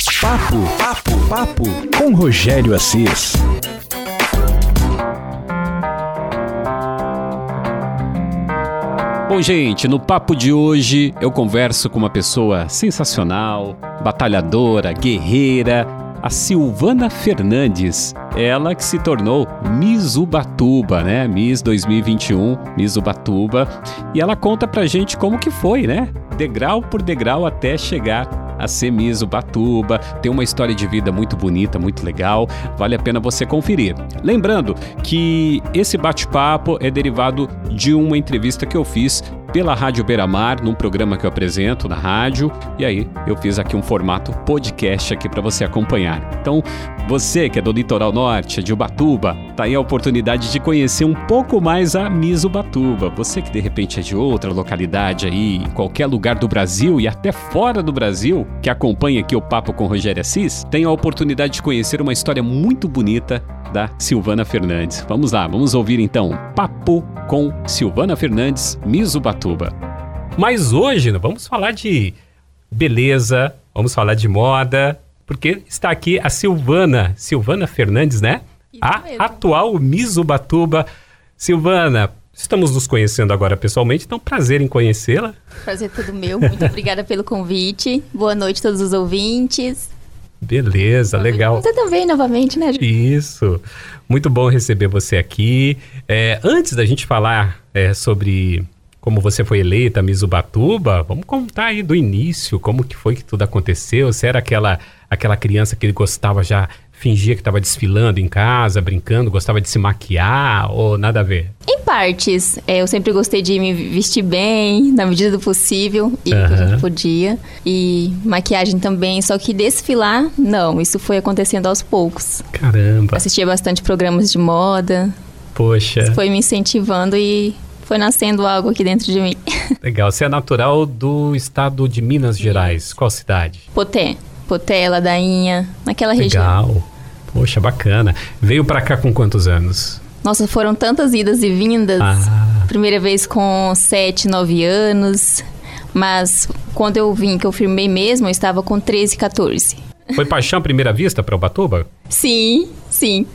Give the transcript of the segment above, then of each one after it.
Papo, papo, papo com Rogério Assis. Bom, gente, no papo de hoje eu converso com uma pessoa sensacional, batalhadora, guerreira, a Silvana Fernandes. Ela que se tornou Miss Ubatuba, né? Miss 2021, Miss Ubatuba. E ela conta pra gente como que foi, né? Degrau por degrau até chegar a ser Miss Ubatuba. Tem uma história de vida muito bonita, muito legal. Vale a pena você conferir. Lembrando que esse bate-papo é derivado de uma entrevista que eu fiz pela Rádio Beira-Mar, num programa que eu apresento na rádio, e aí eu fiz aqui um formato podcast aqui para você acompanhar. Então, você que é do litoral norte, de Ubatuba, tá aí a oportunidade de conhecer um pouco mais a Miss Ubatuba. Você que de repente é de outra localidade aí, em qualquer lugar do Brasil e até fora do Brasil, que acompanha aqui o Papo com Rogério Assis, tem a oportunidade de conhecer uma história muito bonita da Silvana Fernandes. Vamos lá, vamos ouvir então Papo com Silvana Fernandes, Miss Ubatuba. Mas hoje vamos falar de beleza, vamos falar de moda, porque está aqui a Silvana, Silvana Fernandes, né? Isso a mesmo. atual Miss Ubatuba. Silvana, estamos nos conhecendo agora pessoalmente, então prazer em conhecê-la. Prazer todo meu. Muito obrigada pelo convite. Boa noite a todos os ouvintes. Beleza, legal. Você também, novamente, né? Ju? Isso. Muito bom receber você aqui. É, antes da gente falar é, sobre como você foi eleita Miss Ubatuba, vamos contar aí do início, como que foi que tudo aconteceu. Você era aquela, aquela criança que gostava já, fingia que estava desfilando em casa, brincando, gostava de se maquiar ou nada a ver? Em partes, é, eu sempre gostei de me vestir bem, na medida do possível, e que gente podia. E maquiagem também, só que desfilar, não. Isso foi acontecendo aos poucos. Caramba, Assistia bastante programas de moda, poxa, foi me incentivando e foi nascendo algo aqui dentro de mim. legal. Você é natural do estado de Minas Gerais, qual cidade? Poté, Poté, Ladainha, naquela região. Legal. Poxa, bacana. Veio pra cá com quantos anos? Nossa, foram tantas idas e vindas. Ah. Primeira vez com 7, 9 anos. Mas quando eu vim, que eu firmei mesmo, eu estava com 13, 14. Foi paixão à primeira vista para Ubatuba? Sim, sim.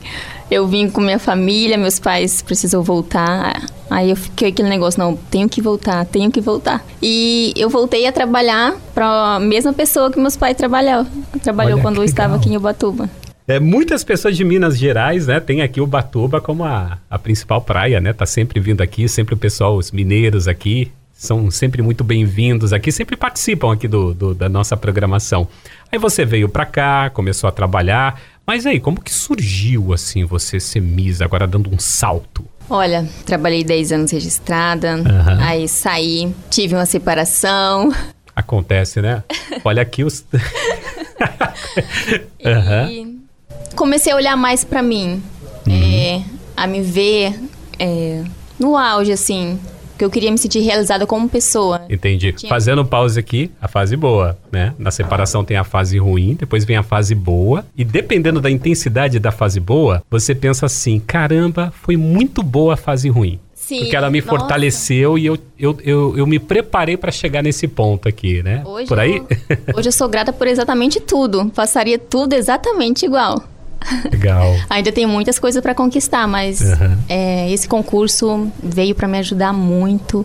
Eu vim com minha família, meus pais precisam voltar. Aí eu fiquei aquele negócio, não, tenho que voltar, tenho que voltar. E eu voltei a trabalhar para a mesma pessoa que meus pais trabalhou. Trabalhou Olha, quando eu estava legal. aqui em Ubatuba. É, muitas pessoas de Minas Gerais, né, tem aqui Ubatuba como a, a principal praia, né? Tá sempre vindo aqui, sempre o pessoal, os mineiros aqui, são sempre muito bem-vindos aqui, sempre participam aqui do, do- da nossa programação. Aí você veio pra cá, começou a trabalhar, mas aí, como que surgiu, assim, você ser Miss, agora dando um salto? Olha, trabalhei 10 anos registrada, Aham. aí saí, tive uma separação. Acontece, né? Olha aqui os... E comecei a olhar mais pra mim, é, a me ver é, no auge, assim, que eu queria me sentir realizada como pessoa. Entendi. Tinha- Fazendo pause aqui, a fase boa, né? Na separação tem a fase ruim, depois vem a fase boa. E dependendo da intensidade da fase boa, você pensa assim: caramba, foi muito boa a fase ruim. Sim, Porque ela me nossa. fortaleceu e eu, eu, eu, eu me preparei pra chegar nesse ponto aqui, né? Hoje Por aí? Eu, hoje eu sou grata por exatamente tudo. Passaria tudo exatamente igual. Legal. Ainda tem muitas coisas pra conquistar, mas Aham. é, esse concurso veio pra me ajudar muito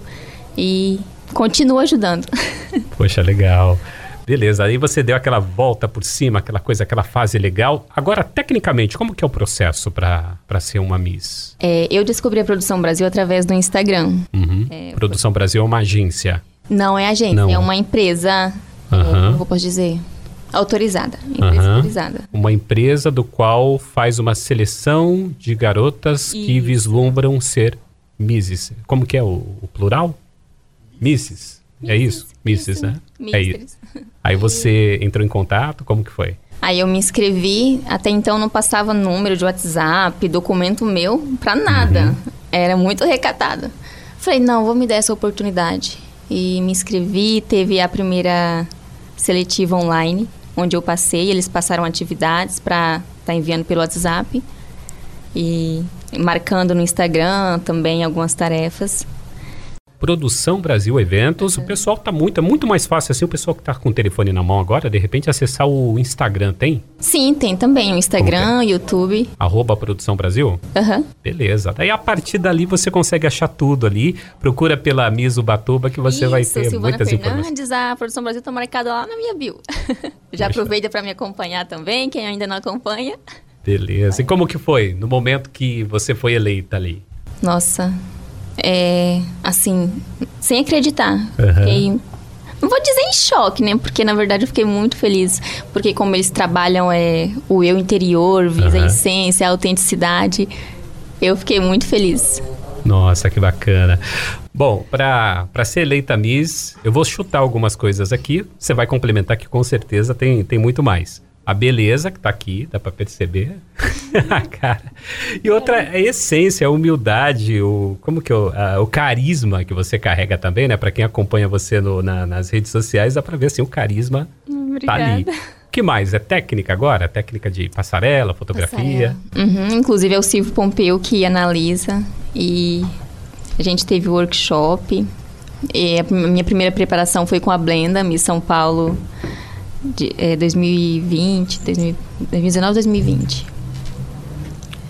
e continua ajudando. Poxa, legal. Beleza, aí você deu aquela volta por cima, aquela coisa, aquela fase legal. Agora, tecnicamente, como que é o processo pra ser uma Miss? É, eu descobri a Produção Brasil através do Instagram. Uhum. Produção Brasil é uma agência. Não é agência, Não. é uma empresa, é, como posso dizer, autorizada. Empresa Aham. autorizada. Uma empresa do qual faz uma seleção de garotas que vislumbram ser Misses. Como que é o, o plural? Misses. É isso? Misses, né? É isso. Misters. Aí você entrou em contato, como que foi? Aí eu me inscrevi, até então não passava número de WhatsApp, documento meu, pra nada. Uhum. Era muito recatada. Falei, não, vou me dar essa oportunidade. E me inscrevi, teve a primeira seletiva online, onde eu passei, eles passaram atividades pra estar enviando pelo WhatsApp. E marcando no Instagram também algumas tarefas. Produção Brasil Eventos. O pessoal tá muito, é muito mais fácil assim, o pessoal que tá com o telefone na mão agora, de repente acessar o Instagram, tem? Sim, tem também o Instagram, YouTube. Arroba Produção Brasil? Aham. Beleza. Daí a partir dali você consegue achar tudo ali. Procura pela Miss Ubatuba que você vai Isso, ter Silvana muitas informações. Fernandes, a Produção Brasil tá marcada lá na minha bio. Já aproveita para me acompanhar também, quem ainda não acompanha. Beleza. E como que foi no momento que você foi eleita ali? Nossa, é assim, sem acreditar. Aham. Fiquei, não vou dizer em choque, né? Porque na verdade eu fiquei muito feliz. Porque como eles trabalham é, o eu interior, visa Aham. a essência, a autenticidade, eu fiquei muito feliz. Nossa, que bacana. Bom, para ser eleita Miss, eu vou chutar algumas coisas aqui. Você vai complementar que com certeza tem, tem muito mais. A beleza que tá aqui, dá para perceber. Cara. E outra, a essência, a humildade, o como que é o, a- o carisma que você carrega também, né? Para quem acompanha você no- na- nas redes sociais, dá para ver assim o carisma tá ali. Obrigada. O que mais? É técnica agora? Técnica de passarela, fotografia? Uhum, inclusive é o Silvio Pompeu que analisa e a gente teve o workshop. E a minha primeira preparação foi com a Blenda, Miss São Paulo, de é, 2020, 2000 2019, 2020.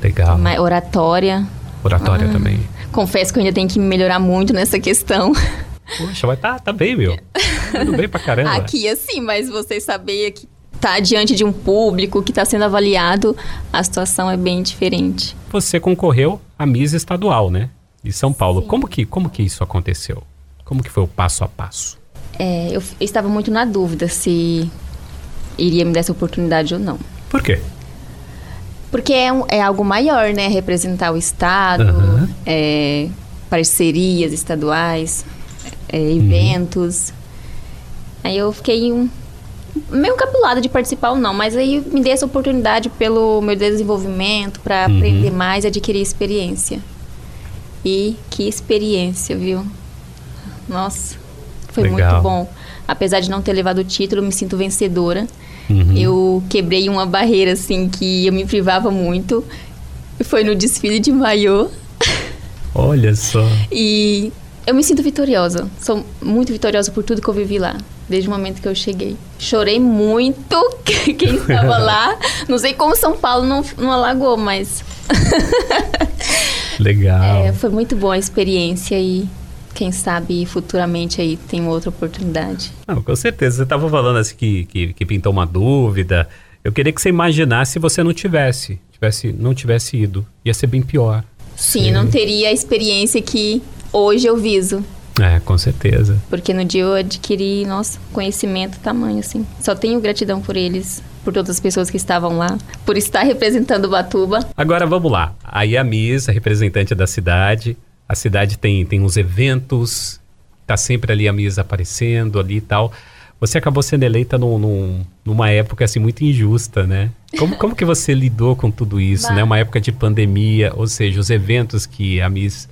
Legal. Uma oratória. Oratória Ah. também. Confesso que eu ainda tenho que melhorar muito nessa questão. Poxa, mas tá, tá bem, meu. Tá Tudo bem pra caramba. Aqui, assim, mas vocês saber que tá diante de um público que está sendo avaliado, a situação é bem diferente. Você concorreu à Miss Estadual, né? De São Paulo. Sim. Como que, como que isso aconteceu? Como que foi o passo a passo? É, eu, estava muito na dúvida se iria me dar essa oportunidade ou não. Por quê? Porque é, um- é algo maior, né? Representar o Estado, Aham. é, parcerias estaduais, é, Uhum. eventos. Aí eu fiquei um, meio encapulada de participar ou não, mas aí me dei essa oportunidade pelo meu desenvolvimento, para Uhum. aprender mais e adquirir experiência. E que experiência, viu? Nossa, foi Legal. muito bom. Apesar de não ter levado o título, me sinto vencedora. Uhum. Eu quebrei uma barreira, assim, que eu me privava muito. Foi no desfile de maiô. Olha só. E eu me sinto vitoriosa. Sou muito vitoriosa por tudo que eu vivi lá. Desde o momento que eu cheguei. Chorei muito. Quem estava lá. Não sei como São Paulo não, não alagou, mas Legal. é, foi muito boa a experiência e quem sabe futuramente aí tem outra oportunidade. Não, com certeza. Você estava falando assim que, que, que pintou uma dúvida. Eu queria que você imaginasse se você não tivesse, tivesse, não tivesse ido. Ia ser bem pior. Sim, não teria a experiência que hoje eu viso. É, com certeza. Porque no dia eu adquiri, nossa, conhecimento tamanho, assim. Só tenho gratidão por eles, por todas as pessoas que estavam lá, por estar representando Batuba. Agora vamos lá. Aí a Miss, a representante da cidade. A cidade tem, tem uns eventos, tá sempre ali a Miss aparecendo ali e tal. Você acabou sendo eleita num, num- numa época assim muito injusta, né? Como, como que você lidou com tudo isso, Bah. né? Uma época de pandemia, ou seja, os eventos que a Miss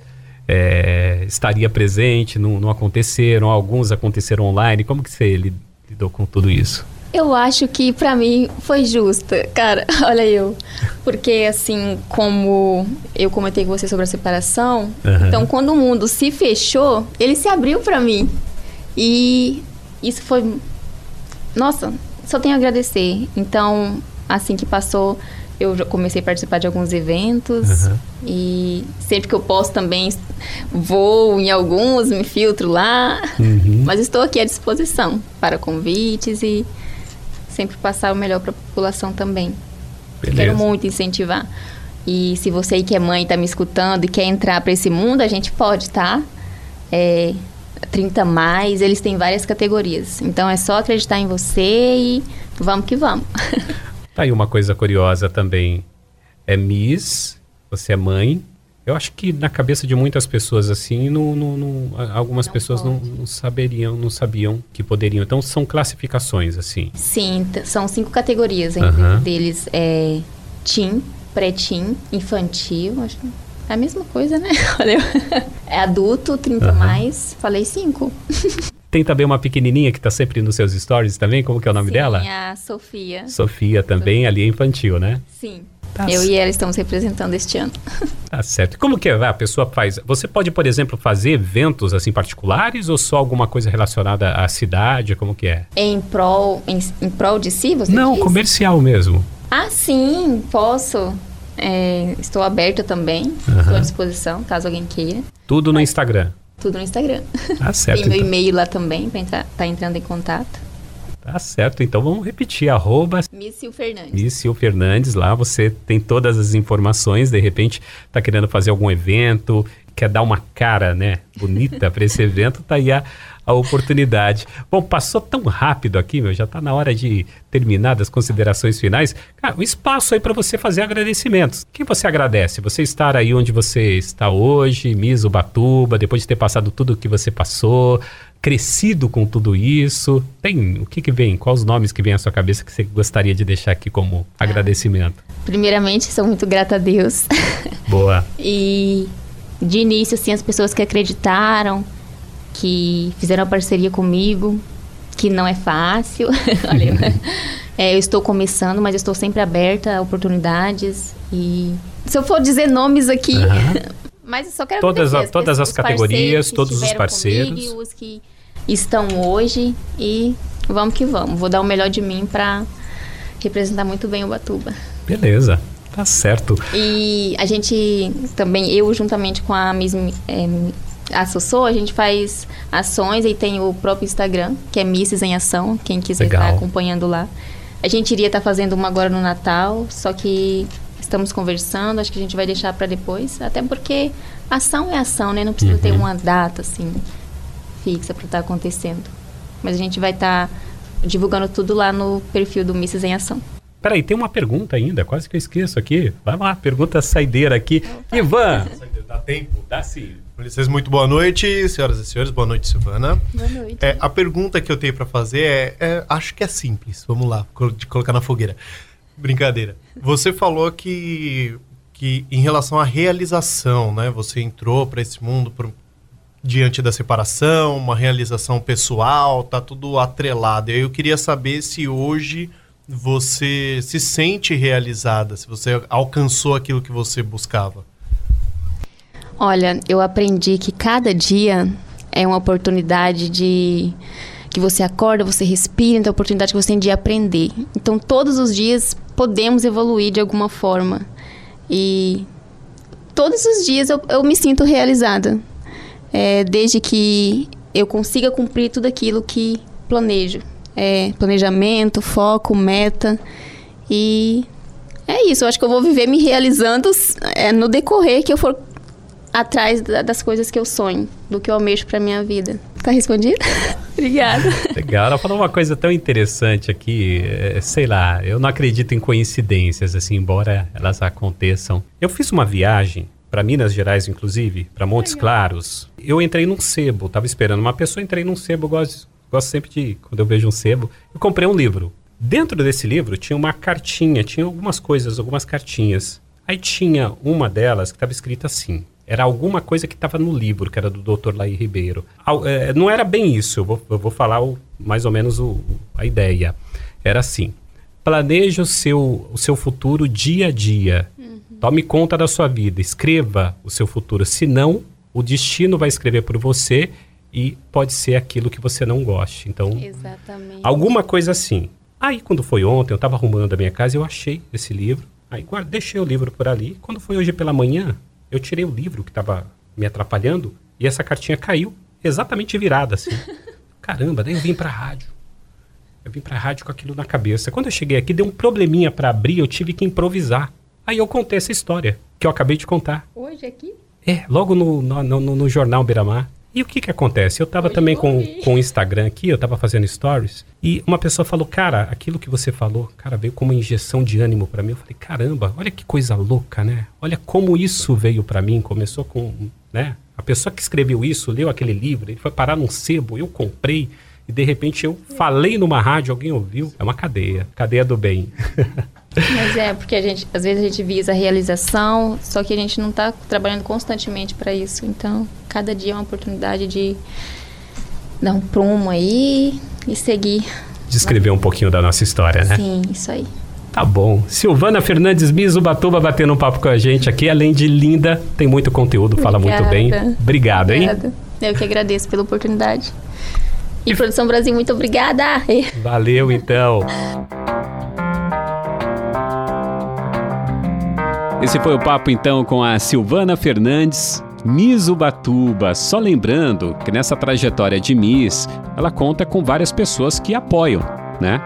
é, estaria presente não, não aconteceram, alguns aconteceram online. Como que você li- lidou com tudo isso? Eu acho que pra mim foi justa, cara. Olha eu. Porque assim, como eu comentei com você sobre a separação, Aham. então quando o mundo se fechou, ele se abriu pra mim. E isso foi nossa, só tenho a agradecer. Então, assim que passou, eu já comecei a participar de alguns eventos Aham. e sempre que eu posso também vou em alguns, me filtro lá. Uhum. Mas estou aqui à disposição para convites e sempre passar o melhor para a população também. Quero Beleza. muito incentivar. E se você aí que é mãe está me escutando e quer entrar para esse mundo, a gente pode, tá? É, 30 mais, eles têm várias categorias. Então é só acreditar em você e vamos que vamos. Tá aí uma coisa curiosa também. É Miss, você é mãe. Eu acho que na cabeça de muitas pessoas assim, não, não- não- a- algumas Não pessoas não, não saberiam, não sabiam que poderiam. Então são classificações assim. Sim, são cinco categorias. Aham. deles é teen, pré-teen, infantil, acho é a mesma coisa, né? Olha, é adulto, 30 Aham. mais, falei cinco. Tem também uma pequenininha que tá sempre nos seus stories também, como que é o nome Sim, dela? a Sofia. Sofia também, ali é infantil, né? Sim. Tá eu e ela estamos representando este ano. Tá certo. Como que a pessoa faz? Você pode, por exemplo, fazer eventos assim particulares ou só alguma coisa relacionada à cidade? Como que é? Em prol, em, em prol de si, você Não, diz? comercial mesmo. Ah, sim, posso. É, estou aberta também. Uhum. Estou à disposição, caso alguém queira. Tudo no Instagram. Tudo no Instagram. Tá certo. Tem meu então. e-mail lá também para estar tá entrando em contato. Tá certo, então vamos repetir, arroba Missil Fernandes. Missil Fernandes, lá você tem todas as informações, de repente está querendo fazer algum evento, quer dar uma cara, né, bonita para esse evento, tá aí a, a oportunidade. Bom, passou tão rápido aqui, meu, já está na hora de terminar das considerações finais. Cara, um espaço aí para você fazer agradecimentos. Quem você agradece? Você estar aí onde você está hoje, Miss Ubatuba, depois de ter passado tudo o que você passou, crescido com tudo isso? Tem o que, que vem? Quais os nomes que vem à sua cabeça que você gostaria de deixar aqui como ah, agradecimento? Primeiramente, sou muito grata a Deus. Boa. e de início, assim, as pessoas que acreditaram, que fizeram a parceria comigo, que não é fácil. Olha, é, eu estou começando, mas estou sempre aberta a oportunidades e se eu for dizer nomes aqui, uhum. Mas eu só quero todas, a, todas as categorias, todos os parceiros. Comigo, os que estão hoje e vamos que vamos. Vou dar o melhor de mim para representar muito bem o Batuba. Beleza. Tá certo. E a gente também, eu juntamente com a Miss é, a Sossô, a gente faz ações e tem o próprio Instagram, que é Misses em Ação, quem quiser estar tá acompanhando lá. A gente iria estar tá fazendo uma agora no Natal, só que estamos conversando, acho que a gente vai deixar para depois, até porque ação é ação, né? Não precisa uhum. ter uma data assim fixa para estar tá acontecendo. Mas a gente vai estar tá divulgando tudo lá no perfil do Misses em Ação. Peraí, tem uma pergunta ainda, quase que eu esqueço aqui. Vai lá, pergunta saideira aqui. Opa. Ivan! Dá tempo? Dá sim. Vocês muito boa noite, senhoras e senhores. Boa noite, Silvana. Boa noite. É, a pergunta que eu tenho para fazer é, é, acho que é simples. Vamos lá, de colocar na fogueira. Brincadeira. Você falou que, que em relação à realização, né? Você entrou para esse mundo por, diante da separação, uma realização pessoal, tá tudo atrelado. Eu queria saber se hoje você se sente realizada, se você alcançou aquilo que você buscava. Olha, eu aprendi que cada dia é uma oportunidade de que você acorda, você respira, então é a oportunidade que você tem de aprender. Então todos os dias podemos evoluir de alguma forma. E todos os dias eu, eu me sinto realizada. É, desde que eu consiga cumprir tudo aquilo que planejo. É, planejamento, foco, meta. E é isso. Eu acho que eu vou viver me realizando é, no decorrer que eu for atrás das coisas que eu sonho, do que eu almejo para minha vida. Tá respondido? Obrigada. Legal. Ela falou uma coisa tão interessante aqui. É, sei lá, eu não acredito em coincidências, assim, embora elas aconteçam. Eu fiz uma viagem para Minas Gerais, inclusive, para Montes Legal. Claros. Eu entrei num sebo, tava esperando uma pessoa, entrei num sebo, gosto, gosto sempre de, quando eu vejo um sebo, eu comprei um livro. Dentro desse livro tinha uma cartinha, tinha algumas coisas, algumas cartinhas. Aí tinha uma delas que estava escrita assim: era alguma coisa que estava no livro, que era do Dr. Laí Ribeiro. É, não era bem isso, eu vou, eu vou falar o, mais ou menos o, a ideia. Era assim: planeje o seu, o seu futuro dia a dia. Uhum. Tome conta da sua vida, escreva o seu futuro. Senão, o destino vai escrever por você e pode ser aquilo que você não goste. Então, Exatamente. alguma coisa assim. Aí, quando foi ontem, eu estava arrumando a minha casa, eu achei esse livro. Aí, deixei o livro por ali. Quando foi hoje pela manhã, eu tirei o livro que estava me atrapalhando e essa cartinha caiu exatamente virada assim. Caramba, daí eu vim para a rádio. Eu vim para a rádio com aquilo na cabeça. Quando eu cheguei aqui, deu um probleminha para abrir, eu tive que improvisar. Aí eu contei essa história que eu acabei de contar. Hoje aqui? É, logo no, no, no, no jornal Beira-Mar. E o que que acontece? Eu estava também com, com o Instagram aqui, eu estava fazendo stories, e uma pessoa falou, cara, aquilo que você falou, cara, veio como uma injeção de ânimo para mim. Eu falei, caramba, olha que coisa louca, né? Olha como isso veio para mim. Começou com, né? A pessoa que escreveu isso, leu aquele livro, ele foi parar num sebo, eu comprei, e de repente eu falei numa rádio, alguém ouviu. É uma cadeia, cadeia do bem. Mas é, porque a gente, às vezes a gente visa a realização, só que a gente não está trabalhando constantemente para isso. Então, cada dia é uma oportunidade de dar um prumo aí e seguir. Descrever um pouquinho da nossa história, né? Sim, isso aí. Tá bom. Silvana Fernandes Mizubatuba batendo um papo com a gente aqui. Além de linda, tem muito conteúdo, fala muito bem. Obrigado, hein? Obrigada. Eu que agradeço pela oportunidade. E Produção Brasil, muito obrigada! Valeu, então. Esse foi o papo, então, com a Silvana Fernandes, Miss Ubatuba. Só lembrando que nessa trajetória de Miss, ela conta com várias pessoas que apoiam, né?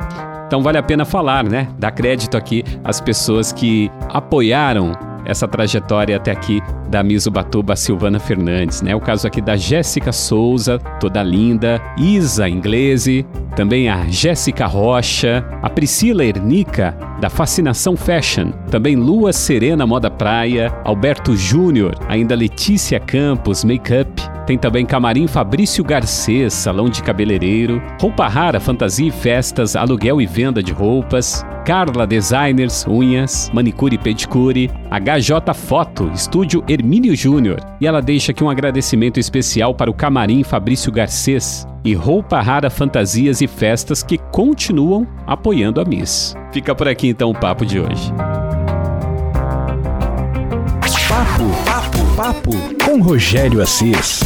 Então vale a pena falar, né? Dar crédito aqui às pessoas que apoiaram essa trajetória até aqui da Miss Ubatuba Silvana Fernandes, né? O caso aqui da Jéssica Souza, toda linda, Isa Inglese, também a Jéssica Rocha, a Priscila Ernica, da Fascinação Fashion, também Lua Serena Moda Praia, Alberto Júnior, ainda Letícia Campos Makeup, tem também Camarim Fabrício Garcês, Salão de Cabeleireiro, Roupa Rara, Fantasia e Festas, Aluguel e Venda de Roupas, Carla Designers, Unhas, Manicure e Pedicure, HJ Foto, Estúdio Hermínio Júnior. E ela deixa aqui um agradecimento especial para o Camarim Fabrício Garcês e Roupa Rara Fantasias e Festas que continuam apoiando a Miss. Fica por aqui então o papo de hoje. Papo, papo, papo com Rogério Assis.